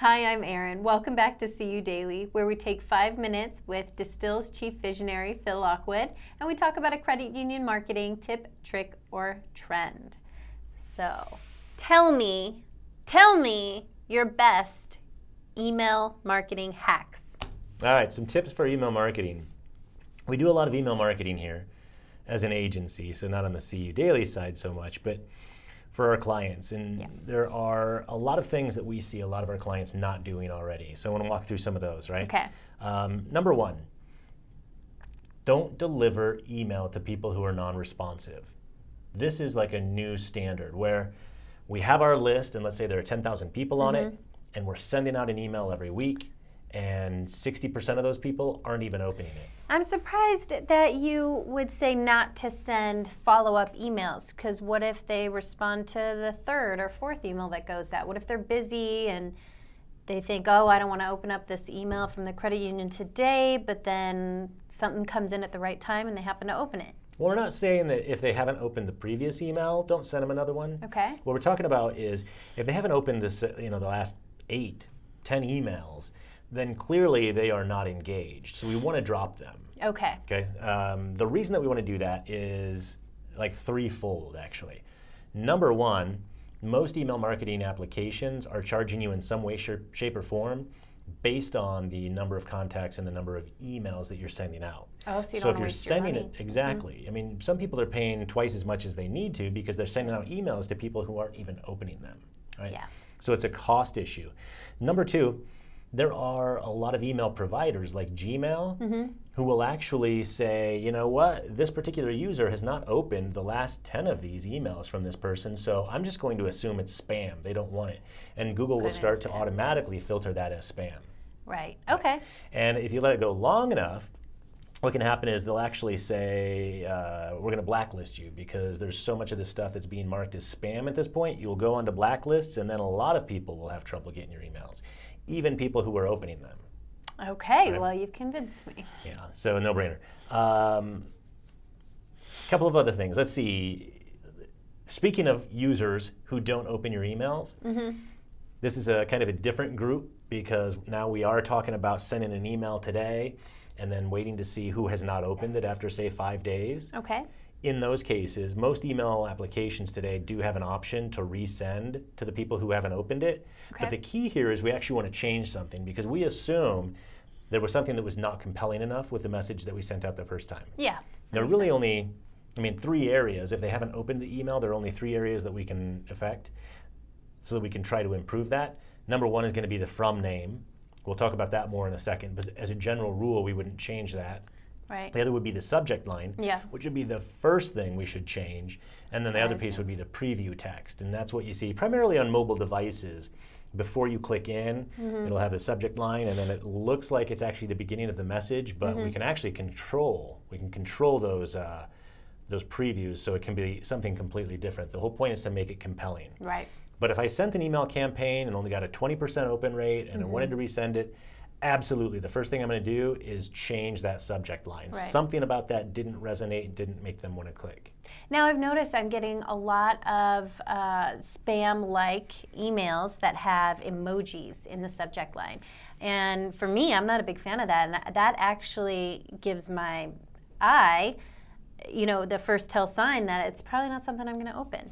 Hi, I'm Erin. Welcome back to CU Daily, where we take five minutes with Distill's chief visionary, Phil Lockwood, and we talk about a credit union marketing tip, trick, or trend. So, tell me, tell me your best email marketing hacks. All right, some tips for email marketing. We do a lot of email marketing here as an agency, so not on the CU Daily side so much, but for our clients. And Yeah. there are a lot of things that we see a lot of our clients not doing already. So I want to walk through some of those, right? Okay. Um, number one, don't deliver email to people who are non responsive. This is like a new standard where we have our list, and let's say there are 10,000 people on it, and we're sending out an email every week, and 60% of those people aren't even opening it. I'm surprised that you would say not to send follow up emails because what if they respond to the third or fourth email that goes out? What if they're busy and they think, oh, I don't want to open up this email from the credit union today, but then something comes in at the right time and they happen to open it? Well, we're not saying that if they haven't opened the previous email, don't send them another one. Okay. What we're talking about is if they haven't opened this, you know, the last eight, ten emails, then clearly they are not engaged. So we want to drop them. Okay. Okay. Um, the reason that we want to do that is like threefold, actually. Number one, most email marketing applications are charging you in some way, shape, shape or form based on the number of contacts and the number of emails that you're sending out. Oh, so you don't so if you're your sending. Mm-hmm. it exactly, I mean, some people are paying twice as much as they need to because they're sending out emails to people who aren't even opening them, right? Yeah. So it's a cost issue. Number two, there are a lot of email providers like Gmail Mm-hmm. who will actually say, you know what, this particular user has not opened the last 10 of these emails from this person, so I'm just going to assume it's spam. They don't want it. And Google will Put it in start to automatically filter that as spam. Right. Okay. And if you let it go long enough, what can happen is they'll actually say, uh, we're going to blacklist you because there's so much of this stuff that's being marked as spam at this point. You'll go onto blacklists, and then a lot of people will have trouble getting your emails, even people who were opening them. Okay. Right. Well, you've convinced me. Yeah, so no brainer. Um, a couple of other things. Let's see. Speaking of users who don't open your emails, this is a kind of a different group because now we are talking about sending an email today and then waiting to see who has not opened it after, say, five days. Okay. In those cases, most email applications today do have an option to resend to the people who haven't opened it. Okay. But the key here is we actually want to change something because we assume there was something that was not compelling enough with the message that we sent out the first time. Yeah. There are really sense. only, I mean, three areas. If they haven't opened the email, there are only three areas that we can affect so that we can try to improve that. Number one is going to be the from name. We'll talk about that more in a second, but as a general rule, we wouldn't change that. Right. The other would be the subject line, Yeah. which would be the first thing we should change. And then the other piece would be the preview text. And that's what you see primarily on mobile devices. Before you click in, Mm-hmm. it'll have the subject line, and then it looks like it's actually the beginning of the message, but Mm-hmm. we can actually control. We can control those uh, those previews, so it can be something completely different. The whole point is to make it compelling. Right. But if I sent an email campaign and only got a 20% open rate and I wanted Mm-hmm. to resend it, absolutely. The first thing I'm going to do is change that subject line. Right. Something about that didn't resonate, didn't make them want to click. Now, I've noticed I'm getting a lot of uh, spam like emails that have emojis in the subject line. And for me, I'm not a big fan of that. And that actually gives my eye, you know, the first tell sign that it's probably not something I'm going to open.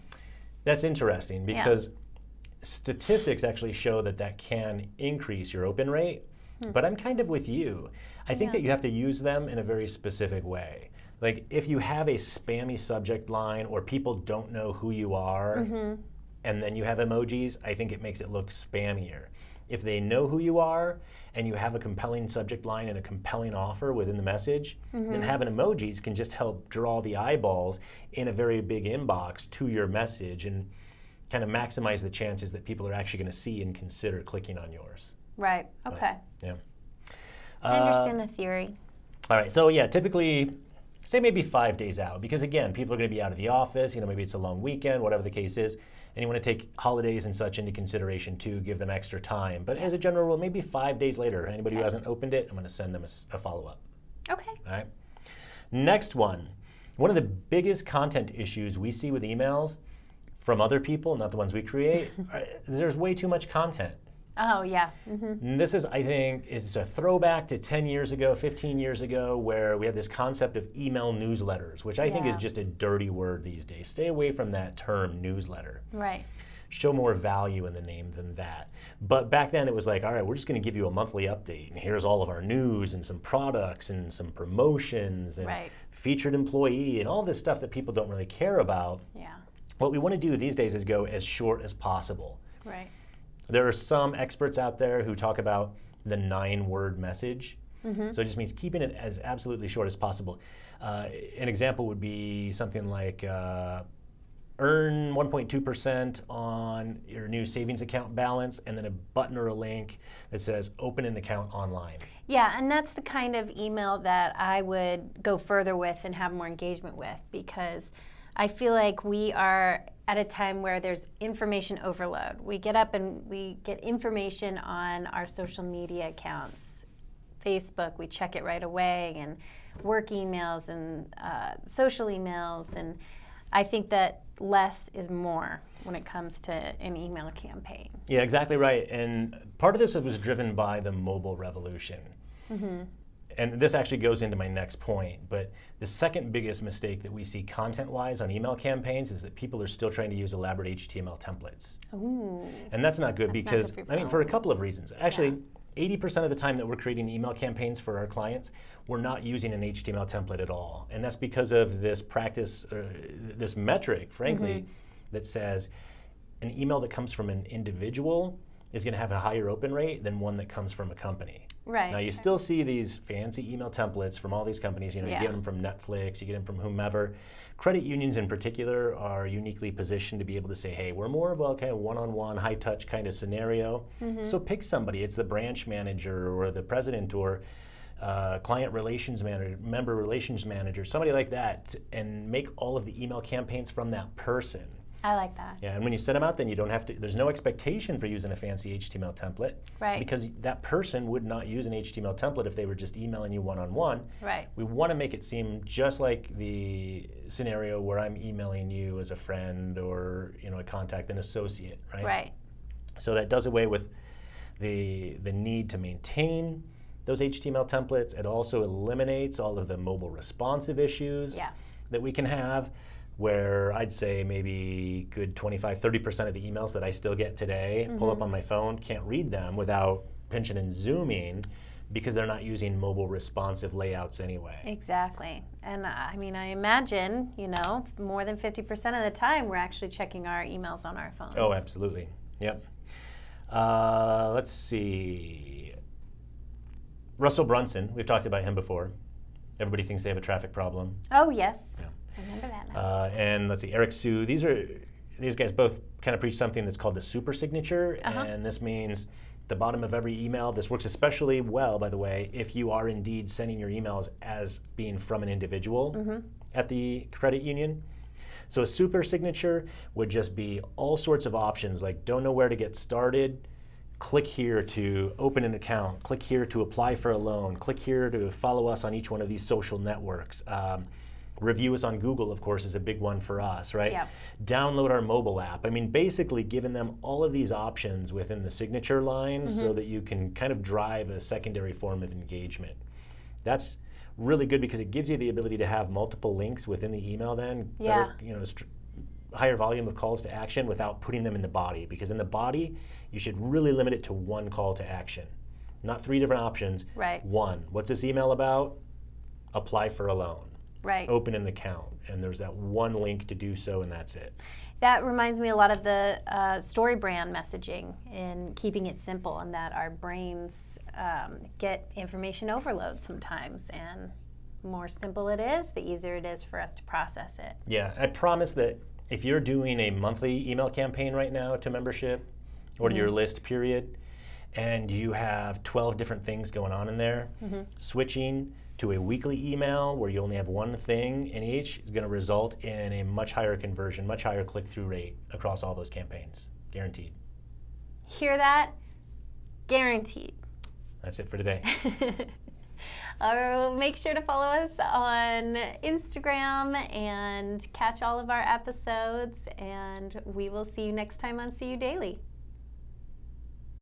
That's interesting Yeah. because statistics actually show that that can increase your open rate. But I'm kind of with you. I think Hmm. Yeah. that you have to use them in a very specific way. Like if you have a spammy subject line or people don't know who you are Mm-hmm. and then you have emojis, I think it makes it look spammier. If they know who you are and you have a compelling subject line and a compelling offer within the message, Mm-hmm. then having emojis can just help draw the eyeballs in a very big inbox to your message and kind of maximize the chances that people are actually going to see and consider clicking on yours. Right. Okay. Yeah. I Uh, understand the theory. all right. So yeah, typically, say maybe five days out, because again, people are going to be out of the office. You know, maybe it's a long weekend, whatever the case is, and you want to take holidays and such into consideration too, give them extra time. But as a general rule, maybe five days later, anybody who hasn't opened it, I'm going to send them a follow up. Okay. All right. Next one. One of the biggest content issues we see with emails from other people, not the ones we create, are- there's way too much content. Oh yeah. hmm this is, I think, it's a throwback to 10 years ago, 15 years ago, where we had this concept of email newsletters, which I think is just a dirty word these days. Stay away from that term, newsletter. Right. Show more value in the name than that. But back then it was like, all right, we're just going to give you a monthly update, and here's all of our news and some products and some promotions and Right. featured employee and all this stuff that people don't really care about. Yeah. What we want to do these days is go as short as possible. Right. There are some experts out there who talk about the nine word message. So it just means keeping it as absolutely short as possible. Uh, an example would be something like uh, earn 1.2% on your new savings account balance, and then a button or a link that says open an account online. Yeah, and that's the kind of email that I would go further with and have more engagement with because I feel like we are at a time where there's information overload. We get up and we get information on our social media accounts. Facebook, we check it right away, and work emails and uh, social emails. And I think that less is more when it comes to an email campaign. Yeah, exactly right. And part of this was driven by the mobile revolution. And this actually goes into my next point. But the second biggest mistake that we see content wise on email campaigns is that people are still trying to use elaborate HTML templates. Ooh. And that's not good That's not because, good I mean, for a couple of reasons. Actually, 80% of the time that we're creating email campaigns for our clients, we're not using an HTML template at all. And that's because of this practice, uh, this metric, frankly, Mm-hmm. that says an email that comes from an individual is going to have a higher open rate than one that comes from a company. Right. Now you still see these fancy email templates from all these companies. You know, Yeah. you get them from Netflix, you get them from whomever. Credit unions in particular are uniquely positioned to be able to say, "Hey, we're more of a kind of one-on-one, high-touch kind of scenario." Mm-hmm. So pick somebody. It's the branch manager or the president or uh, client relations manager, member relations manager, somebody like that, and make all of the email campaigns from that person. I like that. Yeah, and when you set them out, then you don't have to. There's no expectation for using a fancy HTML template, Right. Because that person would not use an HTML template if they were just emailing you one on one. Right. We want to make it seem just like the scenario where I'm emailing you as a friend or you know a contact, an associate, right? Right. So that does away with the the need to maintain those HTML templates. It also eliminates all of the mobile responsive issues Yeah. that we can have where I'd say maybe good 25 30% of the emails that I still get today pull up on my phone can't read them without pinching and zooming because they're not using mobile responsive layouts anyway. Exactly. And uh, I mean, I imagine, you know, more than 50% of the time we're actually checking our emails on our phones. Oh, absolutely. Yep. Uh, let's see. Russell Brunson, we've talked about him before. Everybody thinks they have a traffic problem. Oh, yes. Yeah. Uh, and let's see, Eric Siu. These are these guys both kind of preach something that's called the super signature, Uh-huh. and this means the bottom of every email. This works especially well, by the way, if you are indeed sending your emails as being from an individual at the credit union. So a super signature would just be all sorts of options, like don't know where to get started. Click here to open an account. Click here to apply for a loan. Click here to follow us on each one of these social networks. Um, review us on Google, of course, is a big one for us, right? Yeah. Download our mobile app. I mean, basically giving them all of these options within the signature line so mm-hmm. that you can kind of drive a secondary form of engagement. That's really good because it gives you the ability to have multiple links within the email then Yeah. better, you know str- higher volume of calls to action without putting them in the body because in the body you should really limit it to one call to action not three different options Right. one what's this email about apply for a loan right. open an account and there's that one link to do so and that's it That reminds me a lot of the uh, StoryBrand messaging and keeping it simple, and that our brains um, get information overload sometimes. And more simple it is, the easier it is for us to process it. Yeah, I promise that if you're doing a monthly email campaign right now to membership or to your list, period, and you have 12 different things going on in there, switching to a weekly email where you only have one thing in each is going to result in a much higher conversion, much higher click through rate across all those campaigns. Guaranteed. Hear that? Guaranteed. That's it for today. Uh, make sure to follow us on Instagram and catch all of our episodes. And we will see you next time on CU Daily.